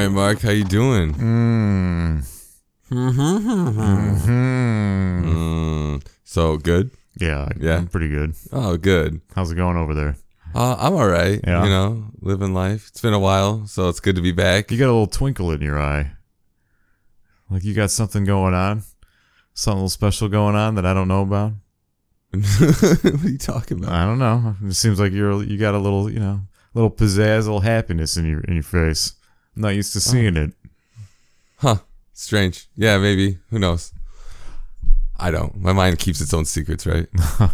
right, Mark, how you doing? Mm. Mm, so good. Yeah, Yeah. I'm pretty good. Oh, good. How's it going over there? Uh, I'm all right. Yeah. You know, living life. It's been a while, so it's good to be back. You got a little twinkle in your eye. Like you got something going on? Something a little special going on that I don't know about? what are you talking about? I don't know. It seems like you're you got a little, you know, little pizzazz, little happiness in your in your face. I'm not used to seeing it. Huh. Strange. Yeah, maybe. Who knows? I don't. My mind keeps its own secrets, right? all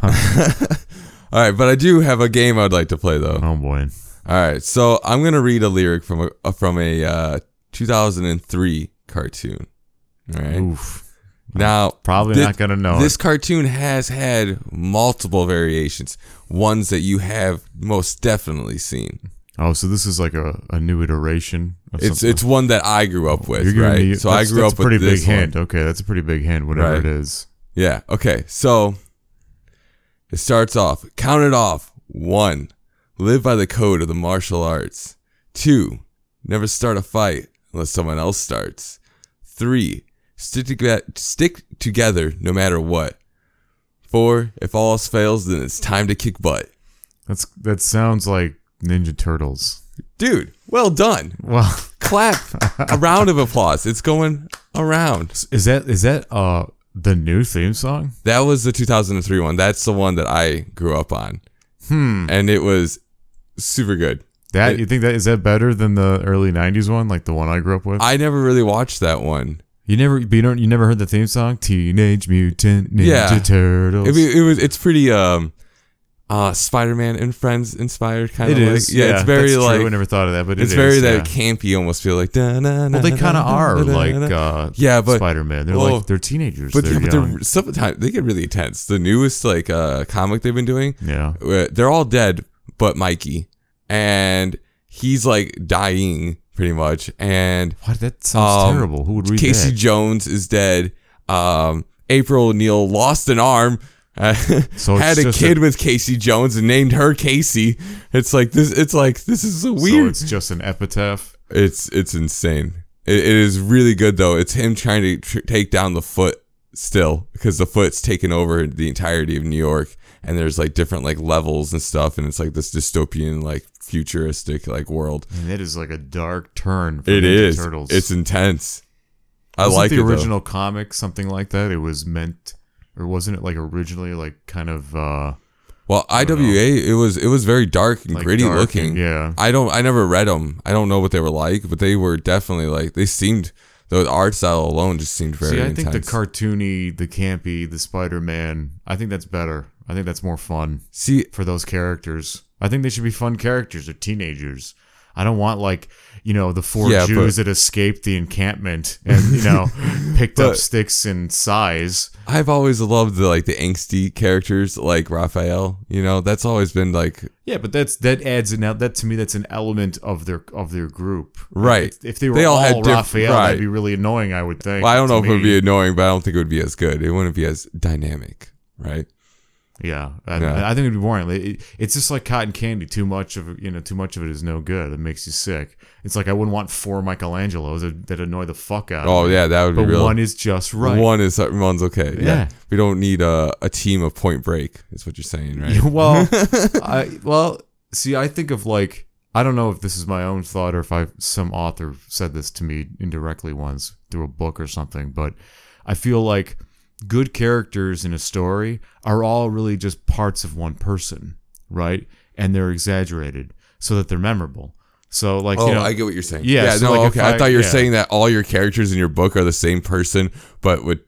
right, but I do have a game I'd like to play though. Oh boy. All right, so I'm gonna read a lyric from a from a uh, 2003 cartoon. All right. Oof. Now, Probably not gonna know This it. cartoon has had multiple variations, ones that you have most definitely seen. Oh, so this is like a, a new iteration of It's something. it's one that I grew up with, right? me- so I grew that's up a pretty with this big one. hint. Okay, that's a pretty big hint, whatever Right. it is. Yeah. Okay. So it starts off. Count it off. One. Live by the code of the martial arts. Two. Never start a fight unless someone else starts. Three. Stick together. Stick together no matter what. Four. If all else fails, then it's time to kick butt. That's that sounds like Ninja Turtles. Dude, well done. Well, Clap. a round of applause. It's going around. is that is that uh the new theme song? That was the 2003 one. That's the one that I grew up on. Hmm. And it was super good. That It- you think that is that better than the early '90s one, like the one I grew up with? I never really watched that one. you never, but you don't, you never heard the theme song, Teenage Mutant Ninja Yeah. Turtles. It, it was. It's pretty. Um, uh, Spider-Man and Friends inspired kind It of. is, Like, yeah, it's very that's true. I never thought of that, but It's it very is, that campy, almost feel like. Well, Well, they kind of are like uh, Yeah, but Spider-Man. They're well, like they're teenagers. but they're but they're sometimes they get really intense. The newest like uh comic they've been doing, yeah. uh, they're all dead, but Mikey, and he's like dying pretty much, and What? That sounds Um, terrible. Who would read Casey that? Jones is dead. Um, April O'Neil lost an arm. Uh, So had a kid a- with Casey Jones and named her Casey. It's like this. It's like this is so So weird. it's just an epitaph. it's it's insane. It, it is really good though. It's him trying to tr- take down the foot still because the foot's taken over the entirety of New York, and there's like different like levels and stuff, and it's like this dystopian like futuristic like world. And it is like a dark turn. For It Ninja is. Turtles. It's intense. I Wasn't like the it though. original comic something like that. It was meant, or wasn't it like originally like kind of uh Well, IWA it was it was very dark and like gritty dark looking. and- yeah. I don't I never read them. I don't know what they were like, but they were definitely like they seemed the art style alone just seemed very See, I intense. think the cartoony, the campy, the Spider-Man. I think that's better. I think that's more fun See, for those characters. I think they should be fun characters. They're teenagers. I don't want like you know the four Yeah, Jews that escaped the encampment and you know picked up sticks and size. I've always loved the like the angsty characters like Raphael. You know, that's always been like Yeah, but that's that adds an that to me that's an element of their of their group. Right. If, if they were They all all, had Raphael, right. that'd be really annoying. I would think. well, I don't know if it would be annoying, but I don't think it would be as good. It wouldn't be as dynamic, right? Yeah, I, Yeah. I think it'd be boring. It, it's just like cotton candy. Too much of you know, too much of it is no good. It makes you sick. It's like I wouldn't want four Michelangelos that, that annoy the fuck out. Oh of me. yeah, that would be but real. one is just right. One is one's okay. Yeah. Yeah. we don't need a, a team of Point Break. Is what you're saying, right? well, I well see. I think of like I don't know if this is my own thought or if I some author said this to me indirectly once through a book or something, but I feel like good characters in a story are all really just parts of one person, right? And they're exaggerated so that they're memorable. So like Oh, you know, I get what you're saying. Yeah, Yeah, so no, like okay. I, I- thought you were yeah. saying that all your characters in your book are the same person, but with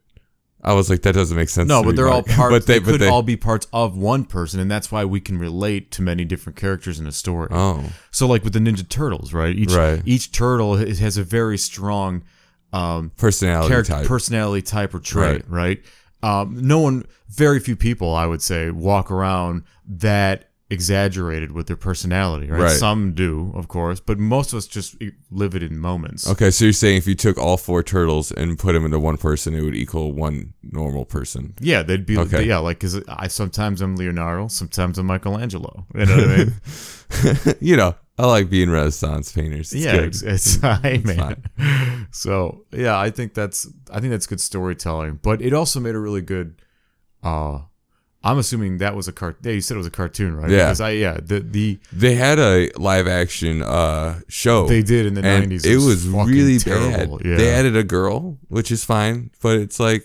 I was like, that doesn't make sense. No, but they're all parts. but they, they, but could they, all be parts of one person, and that's why we can relate to many different characters in a story. Oh, So, like with the Ninja Turtles, right? Each Right. each turtle has a very strong um, personality character, type. personality type or trait, right? Um, no one, very few people, I would say, walk around that exaggerated with their personality, right? Right. Some do, of course, but most of us just live it in moments. okay, so you're saying if you took all four turtles and put them into one person, it would equal one normal person. Yeah, they'd be Okay. yeah, like because I sometimes I'm Leonardo, sometimes I'm Michelangelo. You know what I mean? you know, I like being Renaissance painters. It's yeah, good. it's, it's man. So yeah, I think that's I think that's good storytelling. But it also made a really good. uh I'm assuming that was a cart. Yeah, you said it was a cartoon, right? Yeah. Because I yeah the the They had a live action uh show. they did in the and 90s. it was fucking really terrible. bad. Yeah. They added a girl, which is fine, but it's like,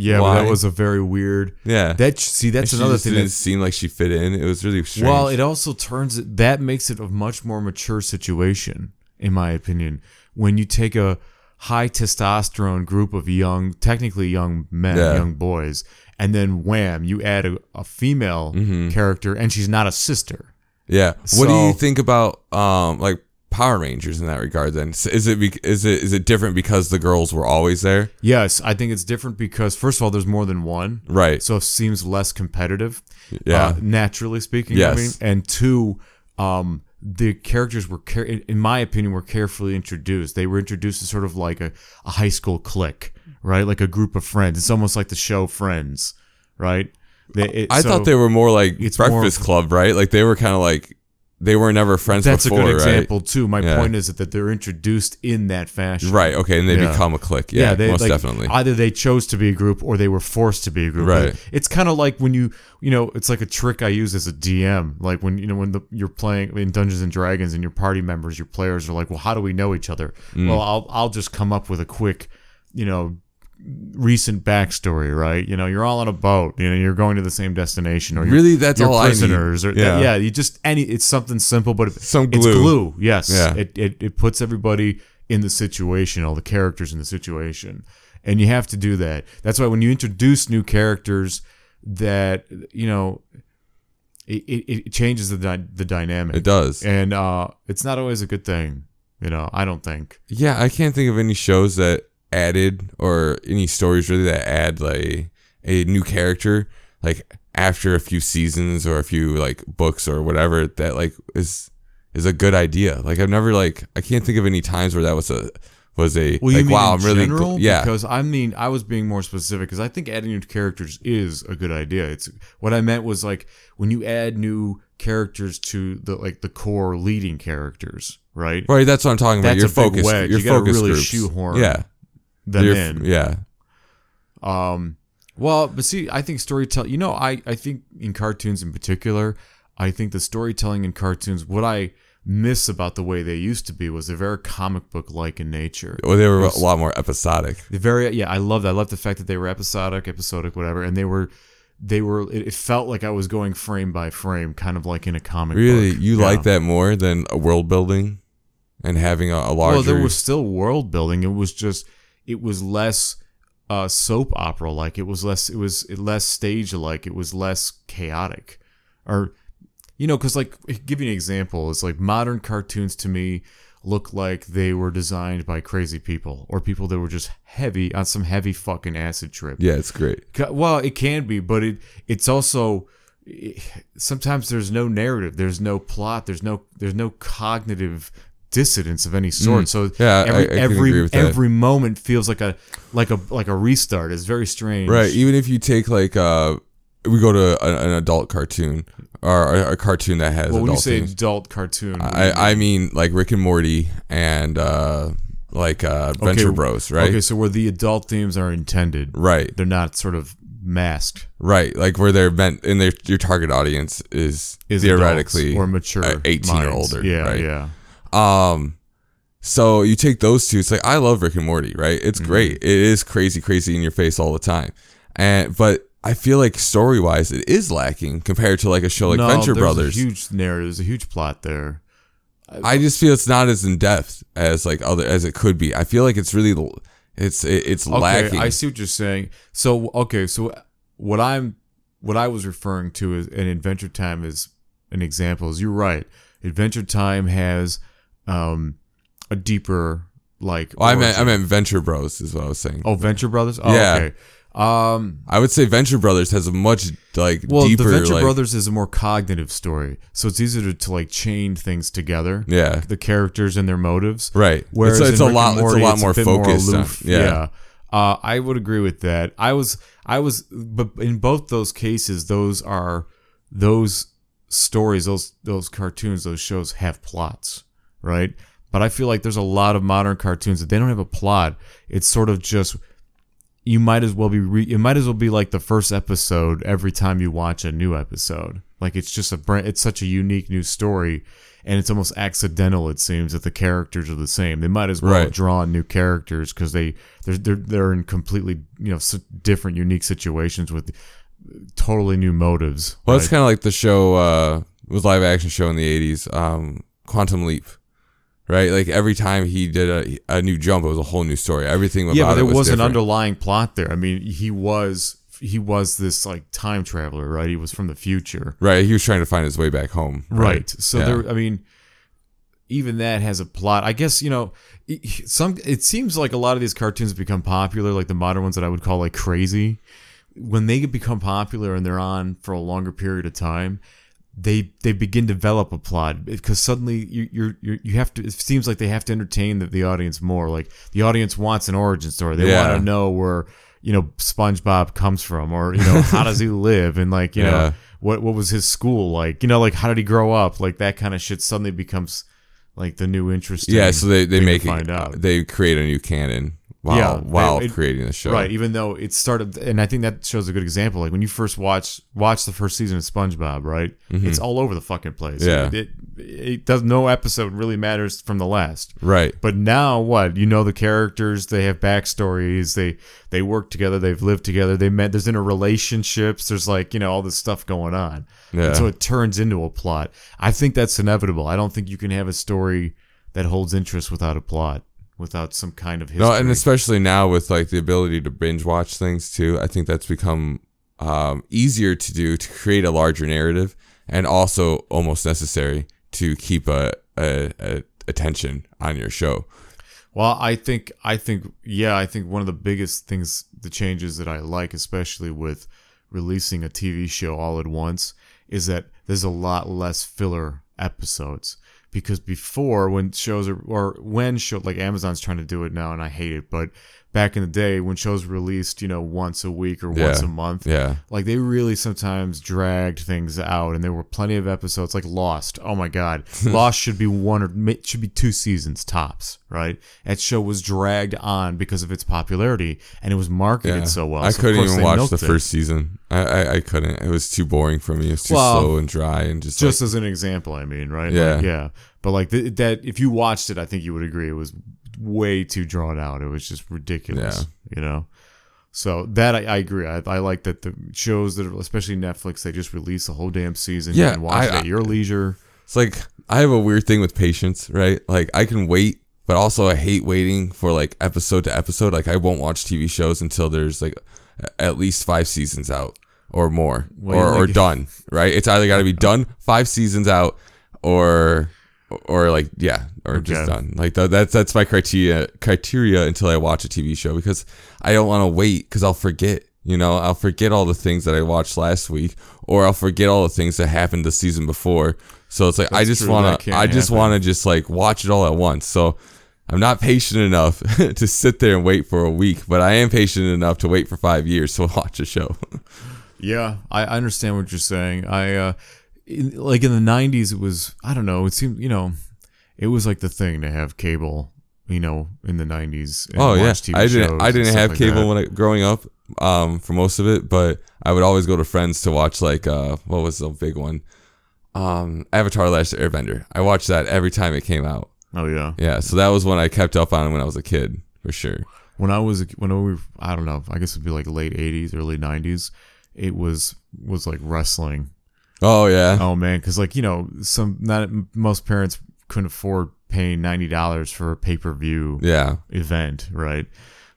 yeah, but that was a very weird. yeah. That see, that's she another just thing. didn't That, seem like she fit in. It was really strange. well, it also turns it that makes it a much more mature situation, in my opinion. When you take a high testosterone group of young, technically young men, Yeah. young boys, and then wham, you add a, a female Mm-hmm. character, and she's not a sister. yeah. What do you So- think about um like Power Rangers in that regard? Then is it is it is it different because the girls were always there? Yes, I think it's different because first of all, there's more than one. Right. so it seems less competitive. Yeah. uh, naturally speaking. Yes. I mean, and two, um, the characters were, care- in my opinion, were carefully introduced. They were introduced as sort of like a, a high school clique, right? Like a group of friends. It's almost like the show Friends, right? They, it, I so thought they were more like it's more Breakfast of- Club, right? Like they were kind of like they were never friends That's before, a good right? example too. My Yeah. point is that, that they're introduced in that fashion. Right. Okay, and they Yeah. become a clique. Yeah, they, most like, definitely. Either they chose to be a group or they were forced to be a group. Right. It's kind of like when you, you know, it's like a trick I use as a DM. Like when you know when the, you're playing in Dungeons and Dragons and your party members, your players are like, well, how do we know each other? Mm. Well, I'll I'll just come up with a quick, you know, recent backstory. Right. You know, you're all on a boat. You know, you're going to the same destination. Or Really, that's all I need. Or Yeah. yeah. You just any. It's something simple, but it, Some it's glue. glue. Yes. Yeah. It, it it puts everybody in the situation, all the characters in the situation, and you have to do that. That's why when you introduce new characters, that you know, it it, it changes the dy- the dynamic. It does. and uh, it's not always a good thing. You know, I don't think. Yeah, I can't think of any shows that added or any stories really that add like a new character like after a few seasons or a few like books or whatever that like is is a good idea. Like I've never like I can't think of any times where that was a was a Well, like wow in I'm really general? gl- yeah Because I mean, I was being more specific because I think adding new characters is a good idea. It's what I meant was like when you add new characters to the like the core leading characters, right? right that's what I'm talking about That's your a big focus wedge. your You focus really groups shoehorn yeah Them Your- in. yeah Um, well, but see, I think storytelling. You know, I I think in cartoons in particular, I think the storytelling in cartoons. What I miss about the way they used to be was they're very comic book like in nature. well they were a lot more episodic The very yeah, I love that. I love the fact that they were episodic, episodic, whatever, and they were they were. It, it felt like I was going frame by frame, kind of like in a comic. really book. you Yeah. like that more than a world building and having a, a larger Well, there was still world building. It was just it was less uh, soap opera like. It was less. It was less stage like. It was less chaotic, or you know, because like give you an example. It's like modern cartoons to me look like they were designed by crazy people or people that were just heavy on some heavy fucking acid trip. yeah it's great Well, it can be, but it it's also sometimes there's no narrative, there's no plot, there's no there's no cognitive dissonance of any sort. So Mm. Yeah, every I can every agree with that. every moment feels like a like a like a restart. It's very strange. Right. Even if you take like uh, we go to a, an adult cartoon or a, a cartoon that has Well, when you adult say themes. adult cartoon, what do mean? I I mean like Rick and Morty and uh like uh Venture Okay, Bros. Right. Okay, so where the adult themes are intended, Right. they're not sort of masked. Right. Like where they're meant and their your target audience is, Is theoretically or mature, uh, 18 or older, Yeah, right? yeah. Um, so you take those two. It's like I love Rick and Morty, right? It's Mm-hmm. great. It is crazy, crazy in your face all the time, and but I feel like story wise, it is lacking compared to like a show like no, Venture there's Brothers. A huge narrative. There's a huge plot there. I just feel it's not as in depth as like other as it could be. I feel like it's really it's it's Okay, lacking. I see what you're saying. So okay, so what I'm what I was referring to is an Adventure Time is an example. Is you're right. Adventure Time has um a deeper like. Well, I meant I meant Venture Bros is what I was saying. Oh, Venture Brothers. Oh, Yeah. Okay. Um. I would say Venture Brothers has a much like Well, deeper the Venture like Brothers is a more cognitive story, so it's easier to, to like chain things together. yeah The characters and their motives. right. Whereas it's, it's a Rick lot and it's a Morty, lot more focused. on- aloof. yeah. Uh, I would agree with that. I was, I was, but in both those cases, those are those stories, those those cartoons, those shows have plots, right? But I feel like there's a lot of modern cartoons that they don't have a plot. It's sort of just you might as well be re- it might as well be like the first episode every time you watch a new episode. Like it's just a brand, it's such a unique new story and it's almost accidental it seems that the characters are the same. They might as well Right. draw new characters cuz they they're, they're they're in completely, you know, different unique situations with totally new motives. Well, it's kind of like the show uh, was live action show in the '80s, um, Quantum Leap, right? Like every time he did a, a new jump, it was a whole new story. Everything about yeah, but it there was, was, an underlying plot there. I mean, he was he was this like time traveler, right? He was from the future. right. He was trying to find his way back home. Right. So Yeah. there, I mean, even that has a plot. I guess you know, it- some. It seems like a lot of these cartoons become popular, like the modern ones that I would call like crazy. When they become popular and they're on for a longer period of time, they they begin to develop a plot because suddenly you you're, you're you have to. It seems like they have to entertain the, the audience more. Like the audience wants an origin story. They Yeah. want to know where you know SpongeBob comes from, or you know how does he live, and like you know what what was his school like? You know, like how did he grow up? Like that kind of shit suddenly becomes like the new interest Yeah. So they, they make find it, out. they create a new canon while Yeah, while it- it- creating the show. Right, even though it started, and I think that shows a good example. Like when you first watch watch the first season of SpongeBob, right? It's all over the fucking place. Mm-hmm. Yeah. it, it, it does. No episode really matters from the last. Right. But now what? You know the characters, they have backstories, they they work together, they've lived together, they met there's interrelationships, there's like, you know, all this stuff going on. Yeah. And so it turns into a plot. I think that's inevitable. I don't think you can have a story that holds interest without a plot, without some kind of history. No, and especially now with like the ability to binge watch things too, I think that's become um, easier to do to create a larger narrative, and also almost necessary to keep a, a, a attention on your show. Well, I think I think yeah, I think one of the biggest things the changes that I like especially with releasing a TV show all at once is that there's a lot less filler episodes because before when shows are or when show like Amazon's trying to do it now and I hate it, but back in the day when shows were released, you know, once a week or Yeah. once a month, Yeah, like they really sometimes dragged things out and there were plenty of episodes like lost oh my god lost should be one or should be two seasons tops right that show was dragged on because of its popularity and it was marketed yeah. so well I So couldn't even watch the it. first season. I, I I couldn't. It was too boring for me. It was too Well, slow and dry and just just like, as an example i mean right Yeah. Like, yeah but like th- that if you watched it i think you would agree it was way too drawn out it was just ridiculous Yeah. you know so that I, I agree. I, I like that the shows that, are, especially Netflix, they just release a whole damn season. Yeah, you can watch I- it at your leisure. It's like I have a weird thing with patience, right? Like I can wait, but also I hate waiting for like episode to episode. Like I won't watch TV shows until there's like at least five seasons out or more, Well, or, you or done. Right? It's either got to be done five seasons out, or or like yeah, or just done. Like th- that's that's my criteria criteria until I watch a TV show because I don't want to wait because I'll forget. You know, I'll forget all the things that I watched last week, or I'll forget all the things that happened the season before. So it's like I just want to, I just want to just like watch it all at once. So I'm not patient enough to sit there and wait for a week, but I am patient enough to wait for five years to watch a show. Yeah, I I understand what you're saying. I uh, in, like in the '90s, it was I don't know. It seemed you know, it was like the thing to have cable. You know, in the '90s. and oh yeah, TV I didn't, I didn't have like cable that. when I growing up, um, for most of it, but I would always go to friends to watch like, uh, what was the big one? Um, Avatar: Last Airbender. I watched that every time it came out. Oh yeah. Yeah, so that was when I kept up on when I was a kid, for sure. When I was when we were, I don't know. I guess it'd be like late '80s, early '90s. It was was like wrestling. Oh yeah, Oh man, because like you know, some not most parents couldn't afford paying ninety dollars for a pay per view yeah, event, right?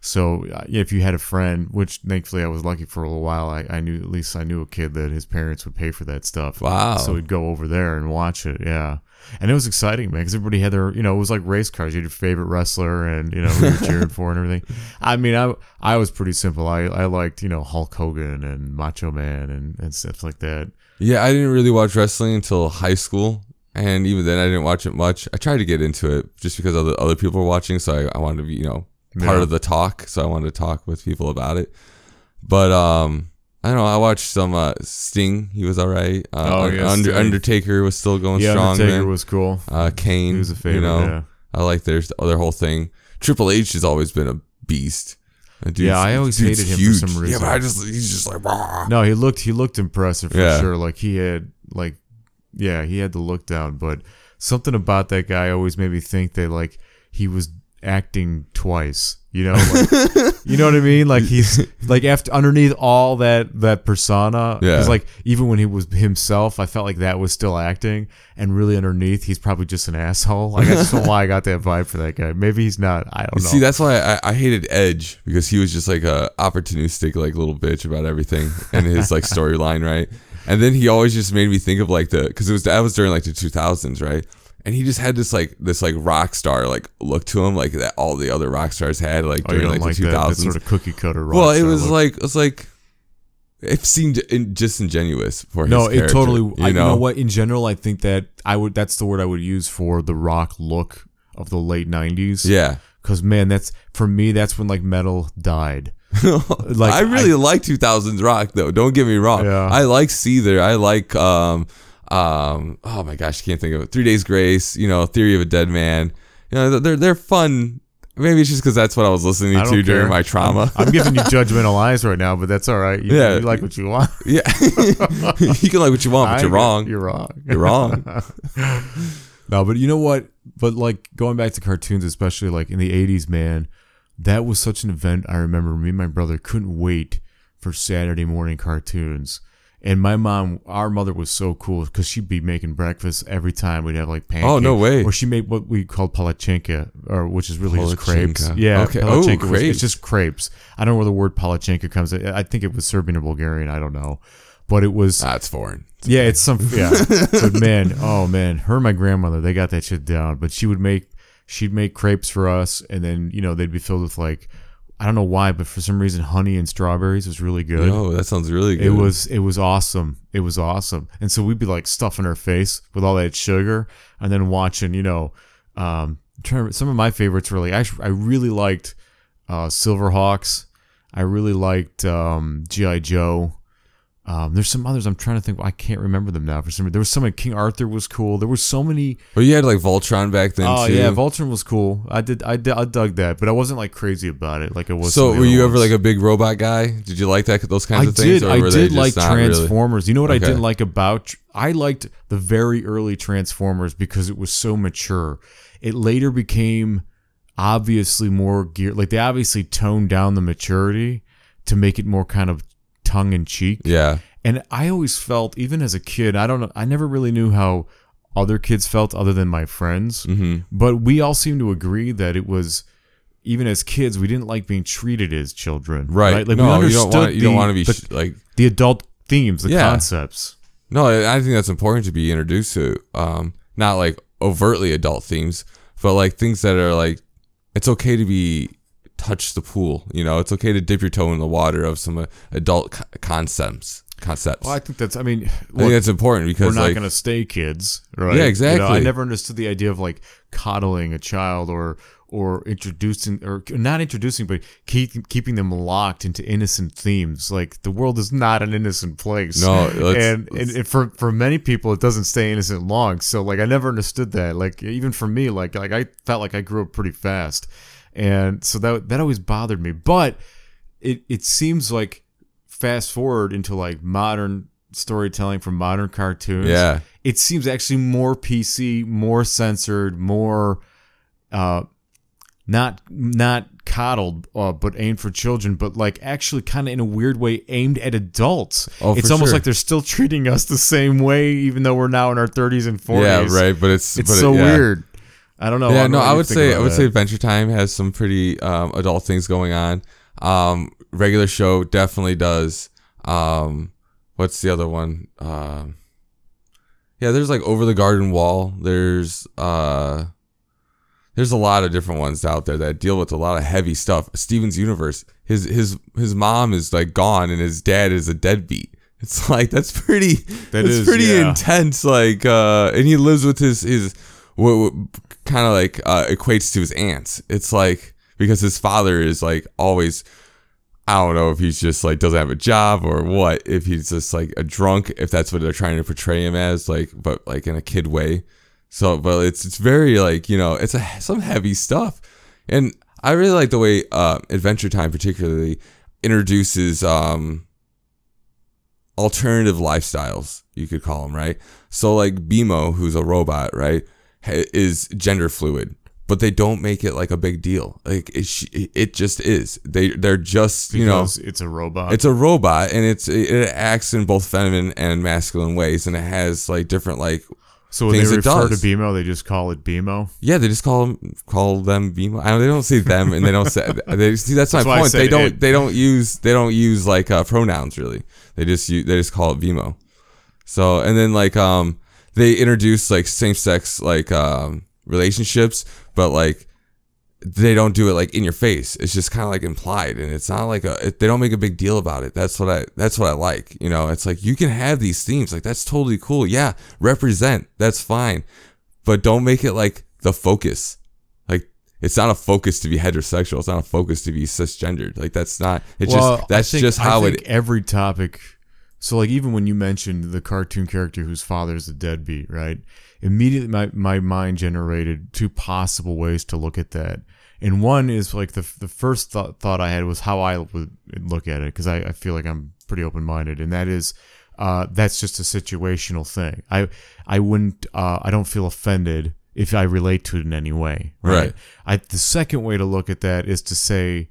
So uh, if you had a friend, which thankfully I was lucky for a little while, I, I knew at least I knew a kid that his parents would pay for that stuff. Wow. So we'd go over there and watch it. Yeah. And it was exciting, man, because everybody had their, you know, it was like race cars. You had your favorite wrestler and, you know, who you're cheering for and everything. I mean, I, I was pretty simple. I, I liked, you know, Hulk Hogan and Macho Man and, and stuff like that. Yeah, I didn't really watch wrestling until high school, and even then, I didn't watch it much. I tried to get into it just because other other people were watching, so I, I wanted to be, you know, part Yeah. of the talk. So I wanted to talk with people about it. But um, I don't know. I watched some uh, Sting. He was all right. Uh, Oh, yeah, Under, Undertaker was still going Yeah, strong. Undertaker then. was cool. uh, Kane. He was a favorite. You know, yeah. I like their their whole thing. Triple H has always been a beast. Yeah, I always hated him for huge. some Yeah, reason. but I just he's just like. No, he looked he looked impressive for Yeah. sure. Like he had like yeah, he had the look down, but something about that guy always made me think that like he was acting twice. You know, like, you know what I mean? Like he's like after underneath all that that persona, Yeah. like even when he was himself, I felt like that was still acting, and really underneath, he's probably just an asshole. Like I just don't know why I got that vibe for that guy. Maybe he's not. I don't know. See, that's why I, I hated Edge because he was just like a opportunistic like little bitch about everything and his like storyline, right? And then he always just made me think of like the because it was that was during like the 2000s, right? And he just had this like this like rock star like look to him like that all the other rock stars had like oh, during don't like like the that, 2000s. that sort of cookie cutter. well, it rockstar was look. like it was like it seemed in, disingenuous for No, his it totally. You I, you know know what? In general, I think that I would. That's the word I would use for the rock look of the late '90s. Yeah. Because man, that's for me. That's when like metal died. Like, I really like 2000s rock though. Don't get me wrong. Yeah. I like Seether. I like um um oh my gosh, I can't think of it. Three Days Grace. You know, Theory of a Dead Man. You know, they're they're fun. Maybe it's just because that's what I was listening I to don't during my trauma. I'm giving you judgmental eyes right now, but that's all right. You, Yeah. you like what you want. yeah, you can like what you want, but I you're wrong. You're wrong. You're wrong. No, but you know what? But like going back to cartoons, especially like in the '80s, man, that was such an event. I remember me and my brother couldn't wait for Saturday morning cartoons. And my mom, our mother was so cool because she'd be making breakfast every time we'd have like pancakes. Oh, no way. Or she made what we called palachenka, or which is really just crepes. Yeah, Okay. Oh, was- crepes. it's just crepes. I don't know where the word palachenka comes. I I think it was Serbian or Bulgarian. I don't know, but it was That's foreign. yeah, it's some yeah. but man, oh man, her and my grandmother, they got that shit down. But she would make she'd make crepes for us and then, you know, they'd be filled with like I don't know why, but for some reason honey and strawberries was really good. Oh, that sounds really good. It was it was awesome. It was awesome. And so we'd be like stuffing our face with all that sugar and then watching, you know, um I'm to remember- some of my favorites were like I, I really liked uh Silverhawks. I really liked um G.I. Joe. Um, there's some others I'm trying to think. I can't remember them now. For some reason, there was some. King Arthur was cool. There was so many. Well, you had like Voltron back then Oh too. yeah, Voltron was cool. I did. I did. I dug that, but I wasn't like crazy about it. Like it was. so some of the were you ever like a big robot guy? Did you like that those kinds I of things? did. or I were did like not really? Transformers. You know what I didn't like about? I liked the very early Transformers because it was so mature. It later became obviously more geared. Like they obviously toned down the maturity to make it more kind of tongue in cheek. Yeah. And I always felt, even as a kid, I don't know, I never really knew how other kids felt other than my friends. hmm But we all seemed to agree that it was, even as kids, we didn't like being treated as children. Right. Like no, we you understood don't want you don't want to be the, sh- like the adult themes, the Yeah. concepts. no. I I think that's important to be introduced to. Um, not like overtly adult themes, but like things that are like it's okay to be touch the pool. You know, it's okay to dip your toe in the water of some uh, adult co- concepts. Concepts. Well, I think that's, I mean, I think look, that's important because we're not like going to stay kids, right? Yeah, You know, I never understood the idea of like coddling a child or, or introducing, or not introducing, but keep, keeping them locked into innocent themes. Like the world is not an innocent place. No, let's- and, let's- and, and for for many people, it doesn't stay innocent long. So like, I never understood that. Like even for me, like like I felt like I grew up pretty fast, and so that that always bothered me. But it it seems like fast forward into like modern storytelling from modern cartoons. yeah, it seems actually more PC, more censored, more uh not not coddled, uh, but aimed for children, but like actually kind of in a weird way aimed at adults. Oh, it's almost sure. like they're still treating us the same way, even though we're now in our 30s and 40s. yeah, right. But it's It's but it- so yeah. weird. I don't know. yeah, don't no, know I would say I would that. say Adventure Time has some pretty um, adult things going on. Um, regular show definitely does. Um, what's the other one? Um, yeah, there's like Over the Garden Wall. There's uh, there's a lot of different ones out there that deal with a lot of heavy stuff. Steven's Universe. His his his mom is like gone and his dad is a deadbeat. It's like that's pretty. That that's is, pretty yeah. intense. Like, uh, and he lives with his his what, what kind of like uh, equates to his aunts. It's like because his father is like always I don't know if he's just like doesn't have a job or what. If he's just like a drunk, if that's what they're trying to portray him as, like, but like in a kid way. So, but it's it's very like you know it's a some heavy stuff, and I really like the way uh, Adventure Time particularly introduces um alternative lifestyles you could call them right. So like BMO, who's a robot, right, is gender fluid but they don't make it like a big deal. Like it, it just is. They they're just you know it's a robot. it's a robot and it's it acts in both feminine and masculine ways and it has like different like so when they refer to. BMO, they just call it BMO. yeah they just call them call them BMO. I don't, they don't say them and they don't say they see that's, That's my point. They don't it. they don't use they don't use like uh, pronouns really. They just use, they just call it BMO. So and then like um they introduce like same sex like um relationships, but like they don't do it like in your face. It's just kind of like implied, and it's not like a. It, they don't make a big deal about it. That's what I. That's what I like. You know, it's like you can have these themes. Like that's totally cool. Yeah, represent. That's fine, but don't make it like the focus. Like it's not a focus to be heterosexual. It's not a focus to be cisgendered. Like that's not. It's Well, just that's think- just I how think it. Every topic. So like even when you mentioned the cartoon character whose father is a deadbeat, right? Immediately my, my mind generated two possible ways to look at that. And one is like the the first thought, thought I had was how I would look at it because I, I feel like I'm pretty open minded, and that is uh, that's just a situational thing. I I wouldn't uh, I don't feel offended if I relate to it in any way. Right. Right. I the second way to look at that is to say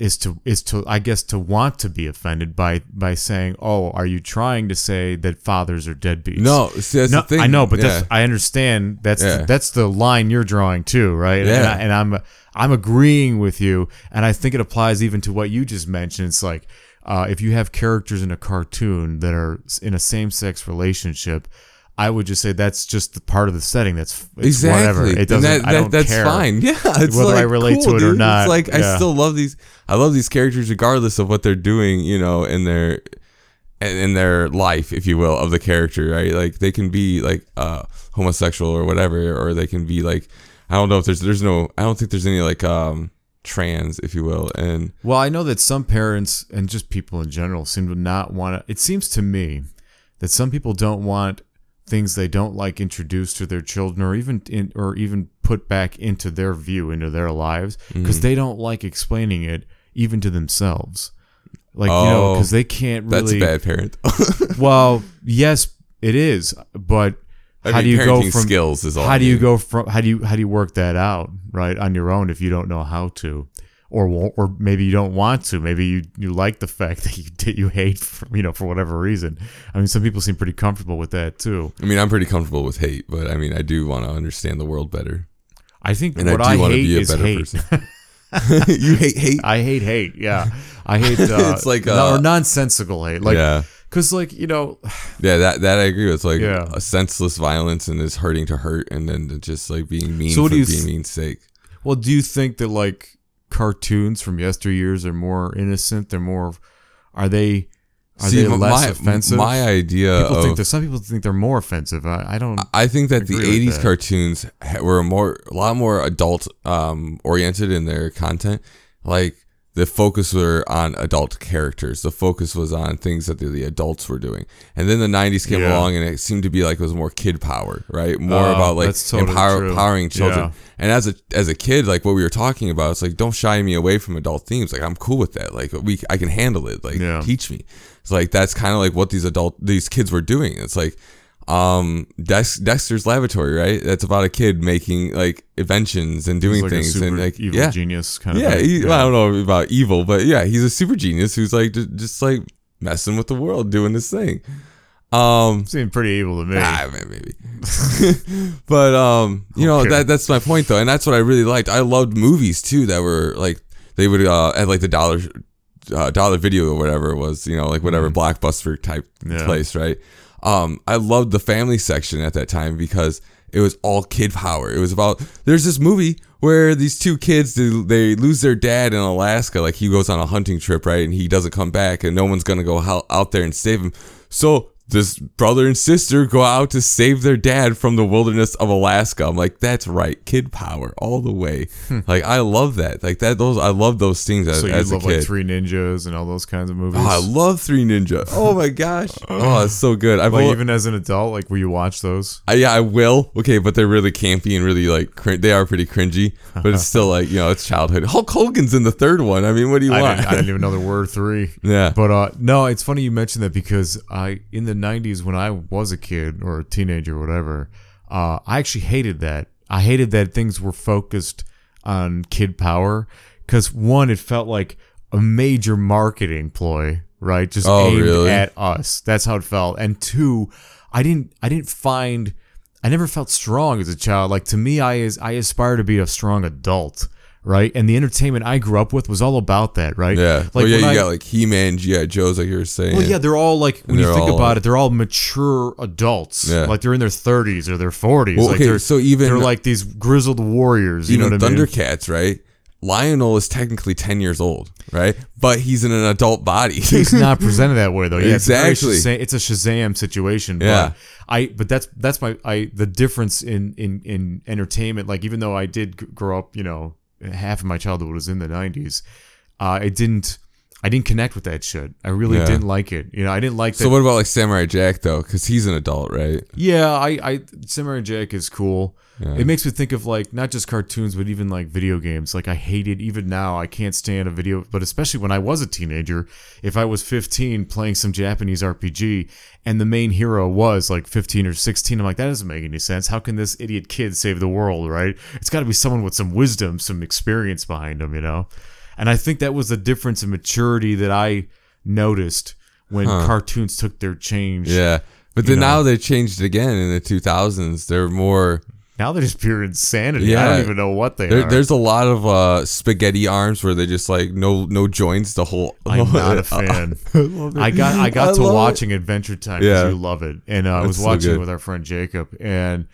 is to is to I guess to want to be offended by by saying, "Oh, are you trying to say that fathers are deadbeats?" No, see, that's no, the thing. I know, but yeah. that's I understand. That's Yeah. the, that's the line you're drawing too, right? Yeah. And, I, and I'm I'm agreeing with you, and I think it applies even to what you just mentioned. It's like uh, if you have characters in a cartoon that are in a same sex relationship. I would just say that's just the part of the setting. That's it's exactly. whatever. It doesn't. that- I don't that's care. fine. Yeah, it's Whether I relate cool, to it or not, It's like I still love these. I love these characters regardless of what they're doing. You know, in their in their life, if you will, of the character. Right? Like they can be like uh homosexual or whatever, or they can be like I don't know if there's there's no I don't think there's any like um trans, if you will, and Well, I know that some parents and just people in general seem to not want to. It seems to me that some people don't want things they don't like introduced to their children, or even in, or even put back into their view into their lives, because Mm-hmm. they don't like explaining it even to themselves. Like you know, Oh, because they can't really. that's a bad parent. Well, yes, it is, but I how mean, do you go parenting from skills is all how I do you go from how do you how do you work that out right on your own if you don't know how to or won't, or maybe you don't want to maybe you, you like the fact that you you hate for, you know for whatever reason i mean some people seem pretty comfortable with that too I mean, I'm pretty comfortable with hate, but I mean, I do want to understand the world better, i think and what I i, do to hate be a is better hate person. you hate hate. i hate hate yeah i hate uh, It's like, uh, or nonsensical hate like yeah. because like you know Yeah, that that I agree with. Like Yeah. a senseless violence and is hurting to hurt, and then just like being mean So what for do you being th- mean's sake. well do you think that like cartoons from yesteryears are more innocent they're more are they are See, they less my, offensive My idea People of think that some people think they're more offensive. I, I don't. I think that the agree with '80s that. cartoons were more a lot more adult um, oriented in their content. Like the focus were on adult characters. The focus was on things that the, the adults were doing. And then the '90s came Yeah. along, and it seemed to be like it was more kid power, right? More Oh, about like totally empower, empowering children. Yeah. And as a as a kid, like what we were talking about, it's like don't shy me away from adult themes. Like I'm cool with that. Like we, I can handle it. Like Yeah. teach me. It's like that's kind of like what these adult these kids were doing. It's like um Dex, Dexter's Laboratory, right? That's about a kid making like inventions and doing like things and like evil yeah, genius kind of. yeah, thing. he, well, I don't know about evil, but yeah, he's a super genius who's like just, just like messing with the world, doing this thing. Um, Seemed pretty evil to me. Ah, may- maybe. but um, you know Okay. that that's my point though, and that's what I really liked. I loved movies too that were like they would uh at like the dollar uh, dollar video or whatever it was, you know, like whatever blockbuster type. Yeah. place, right? Um, I loved the family section at that time because it was all kid power. It was about there's this movie where these two kids they, they lose their dad in Alaska. Like he goes on a hunting trip, right, and he doesn't come back, and no one's gonna go out there and save him. So this brother and sister go out to save their dad from the wilderness of Alaska. I'm like, that's right, kid power all the way. like I love that. Like that. Those I love those things as, So you as love like Three Ninjas and all those kinds of movies. Oh, I love Three Ninja. Oh my gosh. Oh, it's so good. I've like even as an adult, like will you watch those? I, yeah, I will. Okay, but they're really campy and really like cr- they are pretty cringy. But it's still like you know it's childhood. Hulk Hogan's in the third one. I mean, what do you I want? didn't, I didn't even know there were three. yeah. But uh, no, it's funny you mentioned that because I in the '90s when I was a kid or a teenager or whatever, uh, I actually hated that. I hated that things were focused on kid power because one, it felt like a major marketing ploy, right? Just Oh, aimed really? at us. That's how it felt. And two, I didn't I didn't find I never felt strong as a child. Like to me, I is I aspire to be a strong adult. Right, and the entertainment I grew up with was all about that, right? Yeah. like well, yeah, you I- got like He Man, G.I. Joe's, like you were saying. well, yeah, they're all like when you think about it, they're all mature adults. Yeah. Like they're in their thirties or their forties. Well, like okay, they're, so even- they're like these grizzled warriors. You know what I mean? Thundercats, right? Lion-O is technically 10 years old, right? But he's in an adult body. He's not presented that way though. Yeah, Exactly. It's, a Shazam, it's a Shazam situation. Yeah. But I but that's that's my I the difference in in in entertainment. Like even though I did grow up, you know, half of my childhood was in the nineties. Uh, I didn't. I didn't connect with that shit. I really Yeah. didn't like it. You know, I didn't like that. so what about like Samurai Jack though? Because he's an adult, right? Yeah, I, I Samurai Jack is cool. Yeah. It makes me think of like not just cartoons, but even like video games. Like I hated even now. I can't stand a video, but especially when I was a teenager. If I was 15 playing some Japanese RPG and the main hero was like 15 or 16, I'm like that doesn't make any sense. How can this idiot kid save the world? Right? It's got to be someone with some wisdom, some experience behind him. You know. And I think that was the difference in maturity that I noticed when cartoons took their change. Yeah. But then now they changed again in the 2000s. They're more. Now they're just pure insanity. Yeah. I don't even know what they There, are. there's a lot of uh, spaghetti arms where they just like no no joints the whole. I'm not a fan. I got I got I to watching Adventure Time Yeah. you love it, and uh, I was so watching it with our friend Jacob, and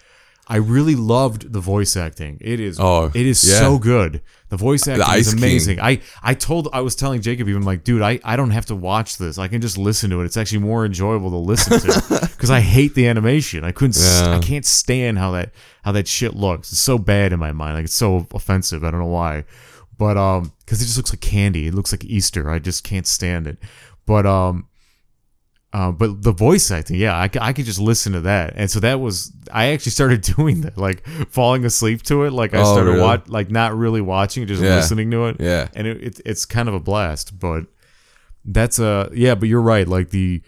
I really loved the voice acting. It is Oh, it is yeah. so good. The voice acting Ice is King. amazing. I I told I was telling Jacob even like, dude, I I don't have to watch this. I can just listen to it. It's actually more enjoyable to listen to because I hate the animation. I couldn't. Yeah. I can't stand how that how that shit looks. It's so bad in my mind. Like it's so offensive. I don't know why, but um, because it just looks like candy. It looks like Easter. I just can't stand it. But um, uh, but the voice acting, yeah, I, I could just listen to that, and so that was I actually started doing that, like falling asleep to it. Like I Oh, started really? watch, like not really watching, just Yeah. listening to it. Yeah. and it, it, it's kind of a blast. But that's a yeah, but you're right. Like the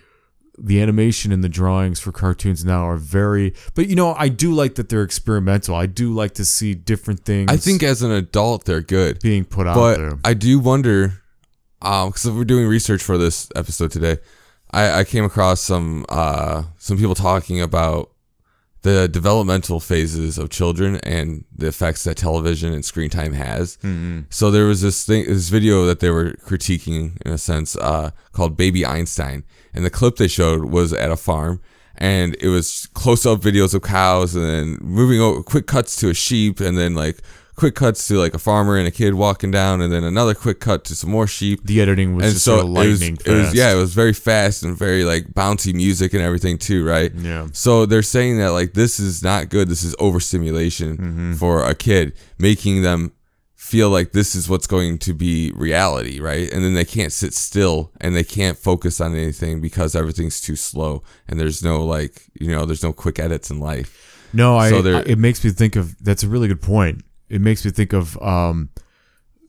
the animation and the drawings for cartoons now are very. But you know, I do like that they're experimental. I do like to see different things. I think as an adult they're good. being put out but there. I do wonder, um, because we're doing research for this episode today, I, I came across some uh some people talking about the developmental phases of children and the effects that television and screen time has. Mm-hmm. So there was this thing, this video that they were critiquing in a sense, uh, called Baby Einstein, and the clip they showed was at a farm. And it was close up videos of cows and then moving over, quick cuts to a sheep and then like quick cuts to like a farmer and a kid walking down and then another quick cut to some more sheep. the editing was and just so sort of it was, lightning it was, fast. yeah, it was very fast and very like bouncy music and everything too, right? Yeah. So they're saying that like this is not good. This is overstimulation Mm-hmm. for a kid, making them feel like this is what's going to be reality, right? And then they can't sit still and they can't focus on anything because everything's too slow and there's no like, you know, there's no quick edits in life. No, I, So they're- I- It makes me think of. That's a really good point. It makes me think of. um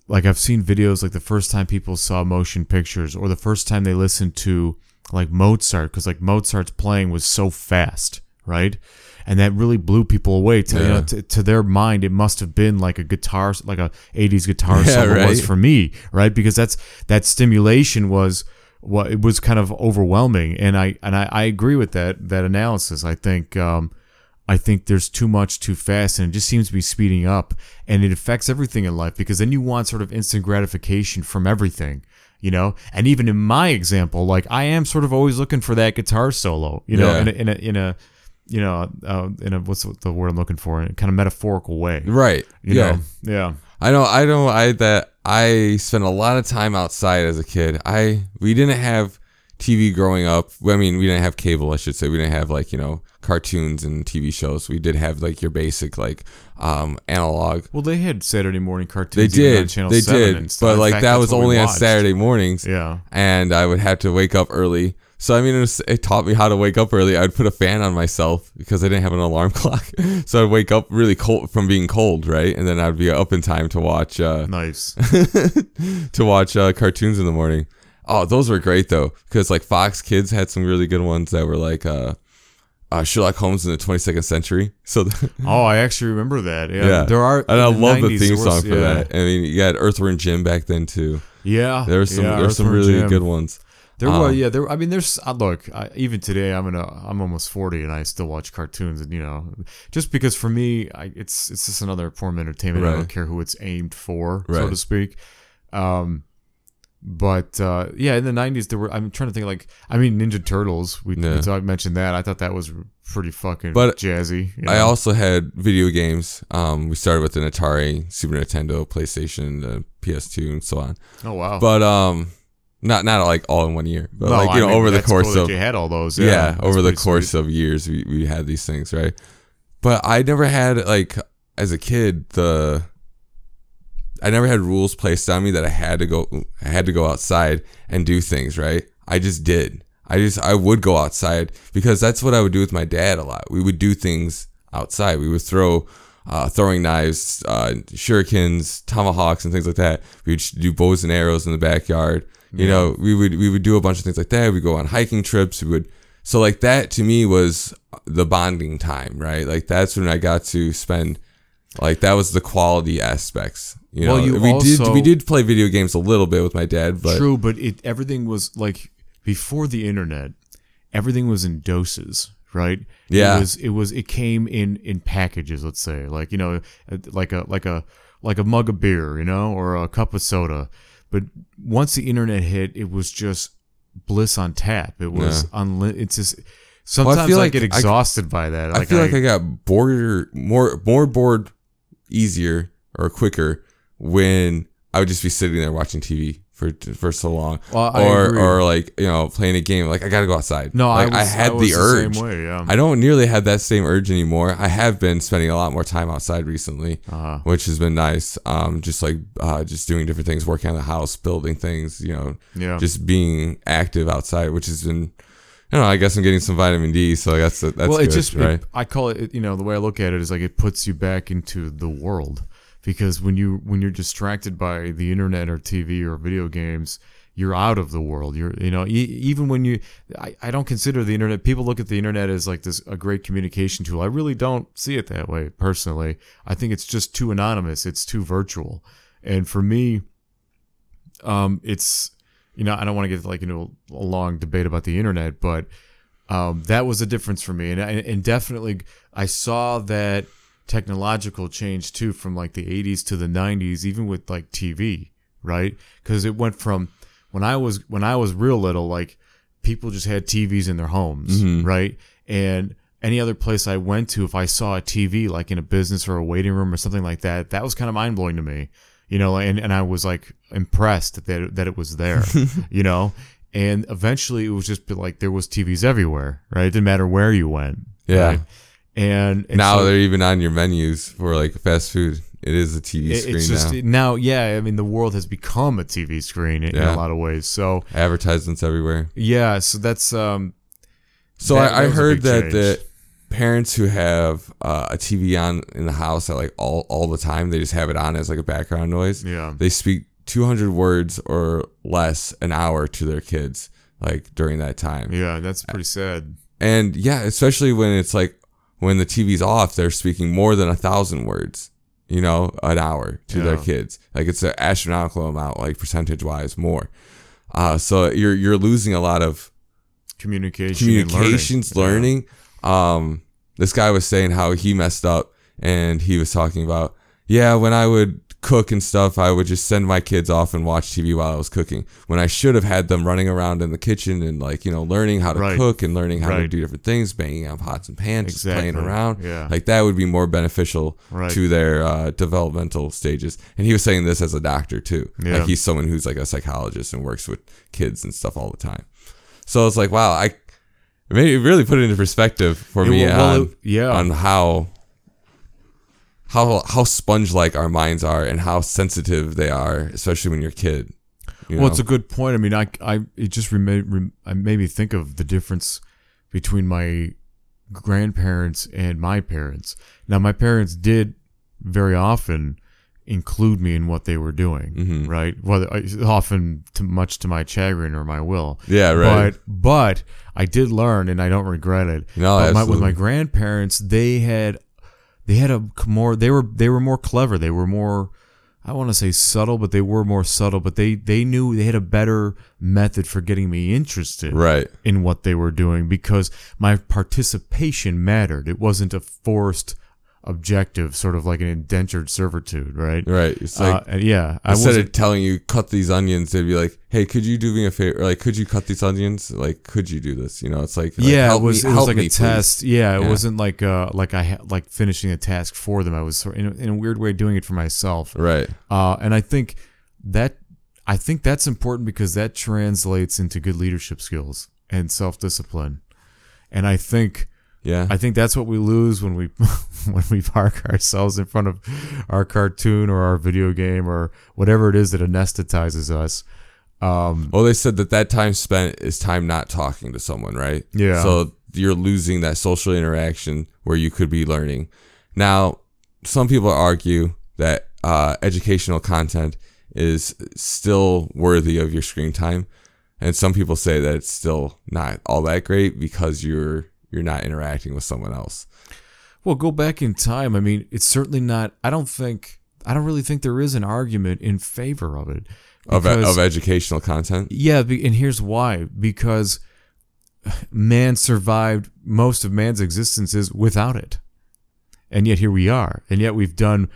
like I've seen videos like the first time people saw motion pictures or the first time they listened to like Mozart because like Mozart's playing was so fast, right? And that really blew people away. To, you know, to, to their mind, it must have been like a guitar, like a '80s guitar Yeah, solo was for me, right? Because that's that stimulation was what it was kind of overwhelming, and I and I, I agree with that that analysis. I think um, I think there's too much too fast, and it just seems to be speeding up, and it affects everything in life because then you want sort of instant gratification from everything. You know, and even in my example, like I am sort of always looking for that guitar solo. You know, Yeah. in a, in a in a you know uh, in a what's the word I'm looking for in a kind of metaphorical way. Right. You yeah. know? yeah. I know. I know. I that I spent a lot of time outside as a kid. I we didn't have TV growing up. I mean, we didn't have cable, I should say. We didn't have like you know cartoons and TV shows. We did have like your basic like um, analog. Well, they had Saturday morning They cartoons. on did, Channel they 7 did, but like fact, that was only on. Saturday mornings. Yeah. and I would have to wake up early. So I mean, it, was, it taught me how to wake up early. I'd put a fan on myself because I didn't have an alarm clock, so I'd wake up really cold from being cold, right? And then I'd be up in time to watch uh, Nice. to watch uh, cartoons in the morning. Oh, those were great though, because like Fox Kids had some really good ones that were like uh, uh, Sherlock Holmes in the 22nd century. So oh, I actually remember that. Yeah. yeah, There are. and I the love the theme was- song for yeah. that. I mean, you had Earthworm Jim back then too. Yeah. There was some yeah, there were some really Jim. good ones. There were, Um, yeah. There, I mean, there's. Uh, look, I, even today, I'm gonna. I'm almost forty, and I still watch cartoons, and you know, just because for me, I, it's it's just another form of entertainment. I don't care who it's aimed for, so to speak. Um, but uh, yeah, in the '90s, there were. I'm trying to think, like, I mean, Ninja Turtles. We, Yeah. talked, mentioned that. I thought that was pretty fucking But jazzy. you I also had video games. Um, we started with an Atari, Super Nintendo, PlayStation, uh, PS2, and so on. oh wow. But um, not not like all in one year, but No, like I know mean, over the cool course that of you had all those. yeah, Yeah, over the course sweet. of years, we we had these things right. But I never had like as a kid the. I never had rules placed on me that I had to go. I had to go outside and do things. Right. I just did. I just I would go outside because that's what I would do with my dad a lot. We would do things outside. We would throw uh, throwing knives, uh, shurikens, tomahawks, and things like that. We would do bows and arrows in the backyard. You Yeah. know, we would we would do a bunch of things like that. We go on hiking trips. We would so like that to me was the bonding time, right? Like that's when I got to spend like that was the quality aspects. You know, Well, you we did we did play video games a little bit with my dad, but True, but it everything was like before the internet, everything was in doses, right? Yeah. It was it was it came in in packages, let's say. Like, you know, uh, like a like a like a mug of beer, you know, or a cup of soda. But once the internet hit, it was just bliss on tap. It was unlimited. It's just sometimes feel I like get I- exhausted by that. I feel like I got bored more more bored easier or quicker when I would just be sitting there watching TV for for so long, Well, or or like you know playing a game. Like I got to go outside. no, like, I, was, had was the urge. same way. Yeah. I don't nearly have that same urge anymore. I have been spending a lot more time outside recently, uh, which has been nice. Um, just like uh, just doing different things, working on the house, building things. You know, yeah. just being active outside, which has been. I don't know. I guess I'm getting some vitamin D, so that's that's well, good, it just it- right. I call it. You know, the way I look at it is like it puts you back into the world because when you when you're distracted by the internet or TV or video games, you're out of the world. You're you know e- even when you I, I don't consider the internet. People look at the internet as like this a great communication tool. I really don't see it that way personally. I think it's just too anonymous. It's too virtual, and for me, um, it's you know I don't want to get like into a, a long debate about the internet, but um, that was a difference for me, and, and definitely I saw that technological change too from like the 80s to the 90s, even with like TV, right? Because it went from when I was when I was real little, like people just had TVs in their homes, Mhm. right? And any other place I went to, if I saw a TV like in a business or a waiting room or something like that, that was kind of mind blowing to me, you know. And, and I was like impressed that that it was there, you know. And eventually, it was just like there was TVs everywhere, right? It didn't matter where you went, Yeah. right? And, and now so they're even on your menus for like fast food. It is a TV it- screen it's just now. now, yeah. I mean, the world has become a TV screen in, in a lot of ways. So Advertisements everywhere. yeah, so that's um, So That- I, I that heard that change. the parents who have uh, a TV on in the house at like all all the time, they just have it on as like a background noise. yeah, They speak 200 words or less an hour to their kids like during that time. yeah. That's pretty sad. And yeah, especially when it's like when the TV's off, they're speaking more than a thousand words, you know, an hour to their kids. Like it's an astronomical amount, like percentage wise, more. Uh, so you're you're losing a lot of Communication, and communications, learning. learning. Um, this guy was saying how he messed up, and he was talking about, yeah, when I would cook and stuff, I would just send my kids off and watch TV while I was cooking. When I should have had them running around in the kitchen and like you know learning how to Right. cook and learning how to do different things, banging on pots and pans, just playing around. Yeah. Like that would be more beneficial Right. to their uh, developmental stages. And he was saying this as a doctor too. Yeah. Like he's someone who's like a psychologist and works with kids and stuff all the time. So it's like, wow, I it made it really put it into perspective for It me will- on, um, it- yeah. on how how how sponge like our minds are and how sensitive they are, especially when you're a kid. You Well, know? it's a good point. I mean, I, I it just rem- I made me think of the difference between my grandparents and my parents. Now, my parents did very often include me in what they were doing, Mhm. right? Whether often to much to my chagrin or my will. yeah, right. But but I did learn, and I don't regret it. No, But my, with my grandparents, they had they had a more they were they were more clever. They were more I want to say subtle, but they were more subtle. But they they knew they had a better method for getting me interested right. in what they were doing because my participation mattered. It wasn't a forced objective, sort of like an indentured servitude, right? Right. It's like uh, and yeah, I instead of telling you cut these onions, they'd be like, "Hey, could you do me a favor? Like, could you cut these onions? Like, could you do this? You know, it's like, like, yeah, it was me, it was like me, a please. test. Yeah, it Yeah. wasn't like uh like I ha- like finishing a task for them. I was sort in a, in a weird way doing it for myself. Right. Uh, and I think that I think that's important because that translates into good leadership skills and self discipline. And I think Yeah. I think that's what we lose when we when we park ourselves in front of our cartoon or our video game or whatever it is that anesthetizes us. Um, well, they said that that time spent is time not talking to someone, right? Yeah. So you're losing that social interaction where you could be learning. Now, some people argue that uh, educational content is still worthy of your screen time, and some people say that it's still not all that great because you're you're not interacting with someone else. Well, go back in time. I mean, it's certainly not. I don't think. I don't really think there is an argument in favor of it. Of, Because- of educational content, yeah, and here's why: because man survived most of man's existences without it, and yet here we are, and yet we've done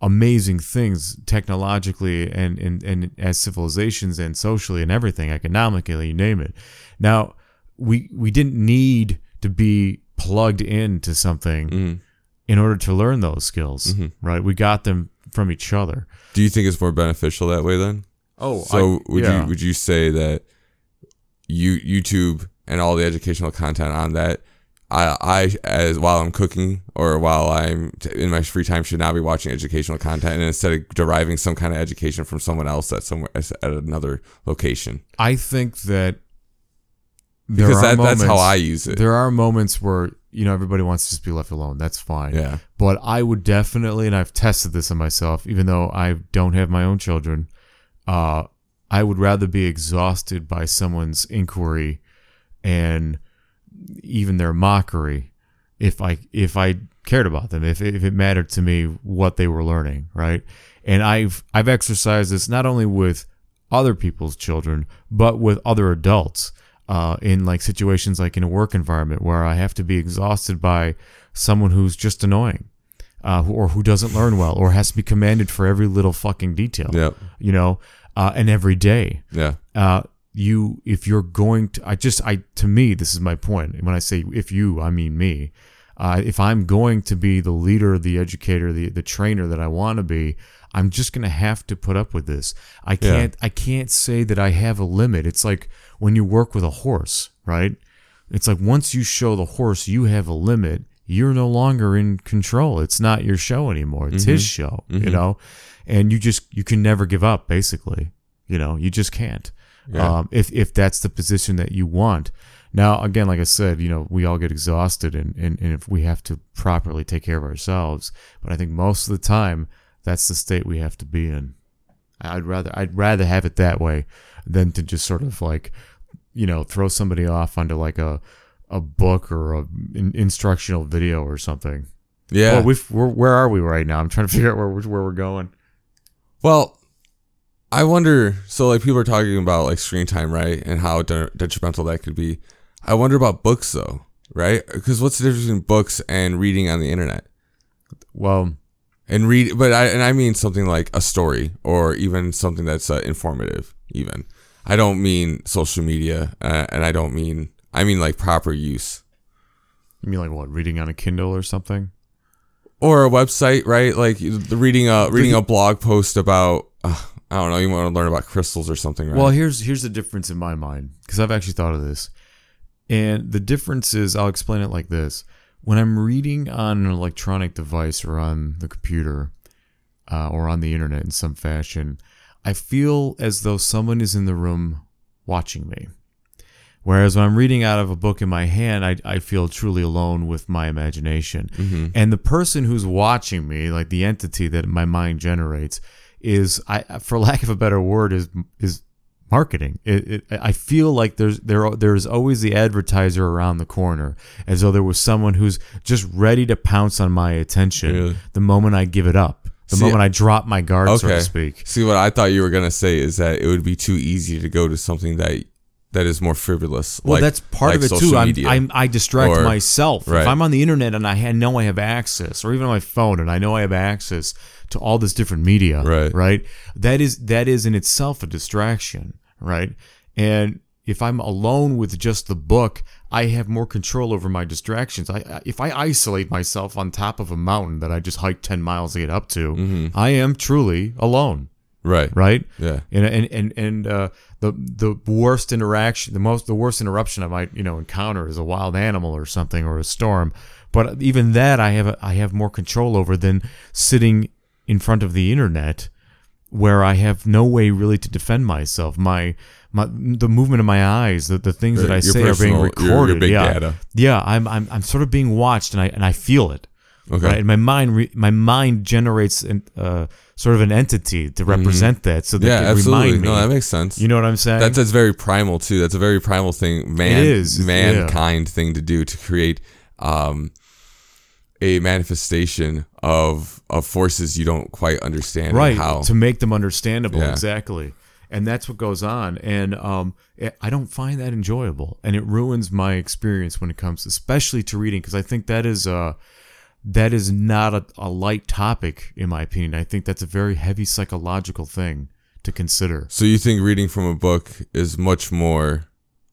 amazing things technologically and and, and as civilizations and socially and everything, economically, you name it. Now, we we didn't need to be plugged into something Mhm. in order to learn those skills, Mhm. right? We got them from each other. do you think it's more beneficial that way then? Oh, So would yeah. you would you say that you YouTube and all the educational content on that I I as while I'm cooking or while I'm t- in my free time should not be watching educational content and instead of deriving some kind of education from someone else at somewhere at another location I think that because that, that's how I use it. There are moments where you know everybody wants to just be left alone. That's fine. Yeah. But I would definitely, and I've tested this on myself, even though I don't have my own children. Uh, I would rather be exhausted by someone's inquiry and even their mockery if I if I cared about them, if if it mattered to me what they were learning, right? And I've I've exercised this not only with other people's children, but with other adults uh, in like situations like in a work environment where I have to be exhausted by someone who's just annoying. Uh, who- or who doesn't learn well, or has to be commanded for every little fucking detail, Yep. you know, uh, and every day Yeah. uh, you if you're going to i just i to me this is my point point. when i say if you i mean me uh, if i'm going to be the leader the educator the, the trainer that i want to be i'm just going to have to put up with this. I can't i can't say that i have a limit. It's like when you work with a horse right? It's like once you show the horse you have a limit you're no longer in control. It's not your show anymore. It's his show you know? And you just you can never give up basically you know? You just can't. Yeah. um, if if that's the position that you want. Now, again, like I said, you know, we all get exhausted, and, and, and if we have to properly take care of ourselves, but I think most of the time that's the state we have to be in. I'd rather I'd rather have it that way than to just sort of like, you know, throw somebody off onto like a a book or a in, instructional video or something. Yeah. Well, we've, we're, where are we right now? I'm trying to figure out where we're- where we're going. Well, I wonder. So, like, people are talking about like screen time, right, and how de- detrimental that could be. I wonder about books, though, right? Because what's the difference between books and reading on the internet? Well, And read, but I and I mean something like a story or even something that's uh, informative. Even I don't mean social media, uh, and I don't mean I mean like proper use you mean like what? Reading on a Kindle or something? or a website, right? Like the reading a reading a blog post about uh, I don't know, you want to learn about crystals or something, right? Well, here's here's the difference in my mind because I've actually thought of this, and the difference is I'll explain it like this: when I'm reading on an electronic device or on the computer uh, or on the internet in some fashion, I feel as though someone is in the room watching me. Whereas when I'm reading out of a book in my hand, I, I feel truly alone with my imagination. Mm-hmm. And the person who's watching me, like the entity that my mind generates, is I, for lack of a better word, is is marketing. It, it, I feel like there's there there's always the advertiser around the corner, as though there was someone who's just ready to pounce on my attention Really? the moment I give it up, the See, moment I drop my guard, so to speak. See, what I thought you were gonna say is that it would be too easy to go to something that that is more frivolous. Well, like- that's part like of it too. I'm. I'm I distract Or- myself. right. If I'm on the internet and I know I have access, or even on my phone and I know I have access to all this different media, Right. Right. That is that is in itself a distraction, right? And if I'm alone with just the book, I have more control over my distractions. I if I isolate myself on top of a mountain that I just hiked ten miles to get up to, Mm-hmm. I am truly alone, right. right? Yeah. and and and, and uh, the the worst interaction, the most the worst interruption I might you know encounter is a wild animal or something or a storm. But even that I have a, I have more control over than sitting in front of the internet, where I have no way really to defend myself. My my the movement of my eyes, the, the things that I Your say are being personal- your- recorded. your big yeah, data. yeah. I'm I'm I'm sort of being watched, and I and I feel it. Okay. Right? And my mind, re- my mind generates an, uh, sort of an entity to represent that, so that Mm-hmm. Yeah, absolutely. No, that makes sense. You know what I'm saying? That's that's very primal too. That's a very primal thing, man. It is, yeah. mankind thing to do to create um, a manifestation of of forces you don't quite understand. right How? to make them understandable. Yeah. Exactly, and that's what goes on. And um, I don't find that enjoyable, and it ruins my experience when it comes, especially to reading, because I think that is uh that is not a, a light topic in my opinion. I think that's a very heavy psychological thing to consider. so you think reading from a book is much more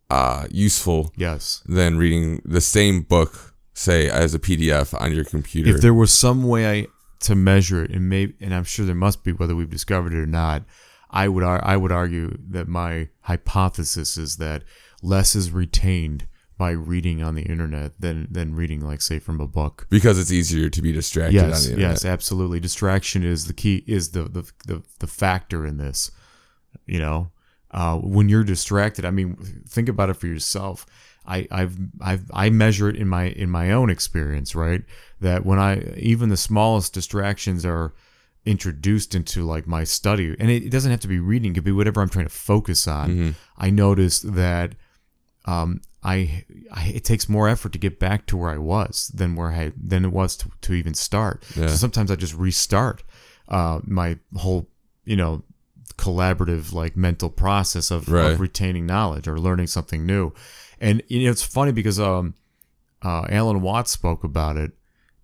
uh, useful Yes. than reading the same book, say, as a PDF on your computer? if there was some way I, to measure it, and maybe, and I'm sure there must be, whether we've discovered it or not, I would I would argue that my hypothesis is that less is retained by reading on the internet than than reading, like say, from a book. because it's easier to be distracted on Yes, the internet. yes, absolutely. Distraction is the key, is the the the, the factor in this. You know, uh, when you're distracted, I mean, think about it for yourself. I, I've I've I measure it in my in my own experience, right? That when I even the smallest distractions are introduced into like my study, and it, it doesn't have to be reading; it could be whatever I'm trying to focus on. I notice that um, I, I it takes more effort to get back to where I was than where I than it was to, to even start. Yeah. So sometimes I just restart uh, my whole you know collaborative like mental process of, Right. of retaining knowledge or learning something new. And you know it's funny because um, uh, Alan Watts spoke about it,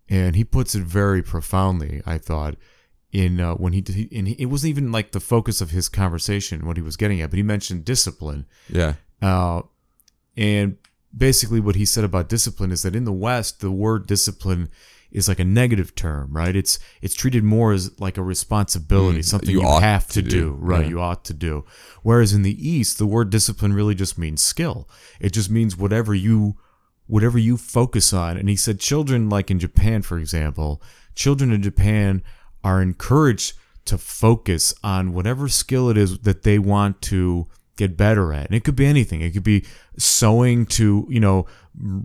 and he puts it very profoundly. I thought in uh, when he, he and he, it wasn't even like the focus of his conversation what he was getting at, but he mentioned discipline. yeah. Uh, and basically, what he said about discipline is that in the West, the word discipline is like a negative term, right? It's it's treated more as like a responsibility, Mm, something you you, have to, to do, do, right? yeah. You ought to do. Whereas in the East, the word discipline really just means skill. It just means whatever you whatever you focus on. And he said children, like in Japan, for example, children in Japan are encouraged to focus on whatever skill it is that they want to get better at. And it could be anything. It could be sewing to, you know,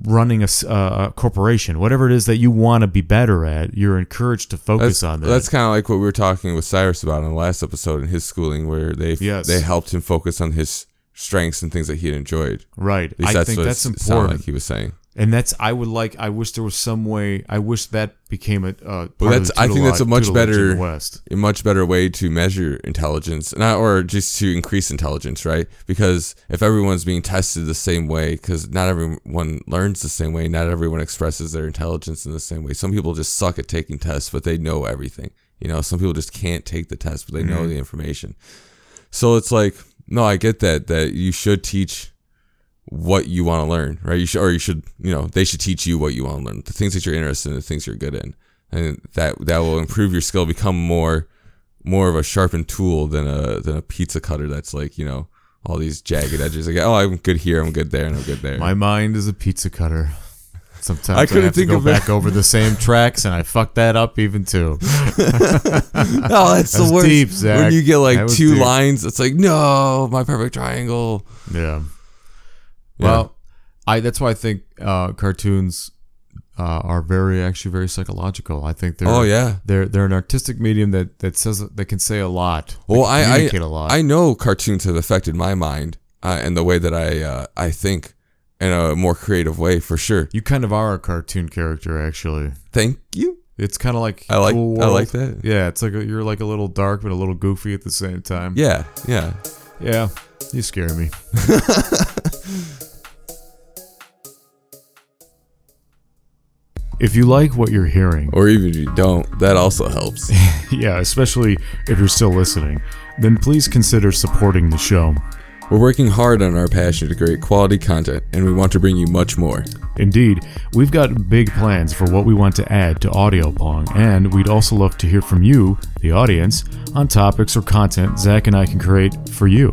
running a, uh, a corporation, whatever it is that you want to be better at. You're encouraged to focus That's, on that. that's kind of like what we were talking with Cyrus about in the last episode in his schooling, where they Yes. they helped him focus on his strengths and things that he had enjoyed. right. I think that's important. like he was saying. And that's I would like. I wish there was some way. I wish that became a. Uh, of that's- the I think that's a much better- West. A much better way to measure intelligence, not or just to increase intelligence, right? Because if everyone's being tested the same way, because not everyone learns the same way, not everyone expresses their intelligence in the same way. Some people just suck at taking tests, but they know everything. You know, some people just can't take the test, but they know the information. So it's like, no, I get that that you should teach what you want to learn, right? You should, or you should, you know, they should teach you what you want to learn, the things that you're interested in, the things you're good in, and that that will improve your skill, become more more of a sharpened tool than a than a pizza cutter that's like you know all these jagged edges. Like oh, I'm good here, I'm good there, and I'm good there. My mind is a pizza cutter. Sometimes I I, couldn't have think to go of it. back over the same tracks, and I fuck that up even too. oh, that's the was worst. deep. When you get like two deep. lines, it's like no, my perfect triangle. Yeah. Yeah. Well, I that's why I think uh, cartoons uh, are very actually very psychological. I think they're Oh yeah. they're they're an artistic medium that that says that can say a lot. Well, I I, lot. I know cartoons have affected my mind uh, and the way that I uh, I think in a more creative way for sure. you kind of are a cartoon character, actually. Thank you. It's kind of like I like Cool I like that. Yeah, it's like a, you're like a little dark but a little goofy at the same time. Yeah, yeah. yeah. You scare me. if you like what you're hearing, Or even if you don't, that also helps. yeah, especially if you're still listening, then please consider supporting the show. We're working hard on our passion to create quality content, and we want to bring you much more. Indeed, we've got big plans for what we want to add to Audio Pong, and we'd also love to hear from you, the audience, on topics or content Zach and I can create for you.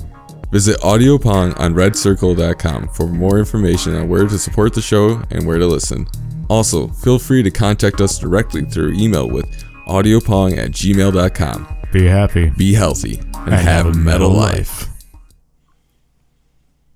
Visit AudioPong on redcircle.com for more information on where to support the show and where to listen. Also, feel free to contact us directly through email with audiopong at gmail.com. Be happy. Be healthy and, have, a metal life.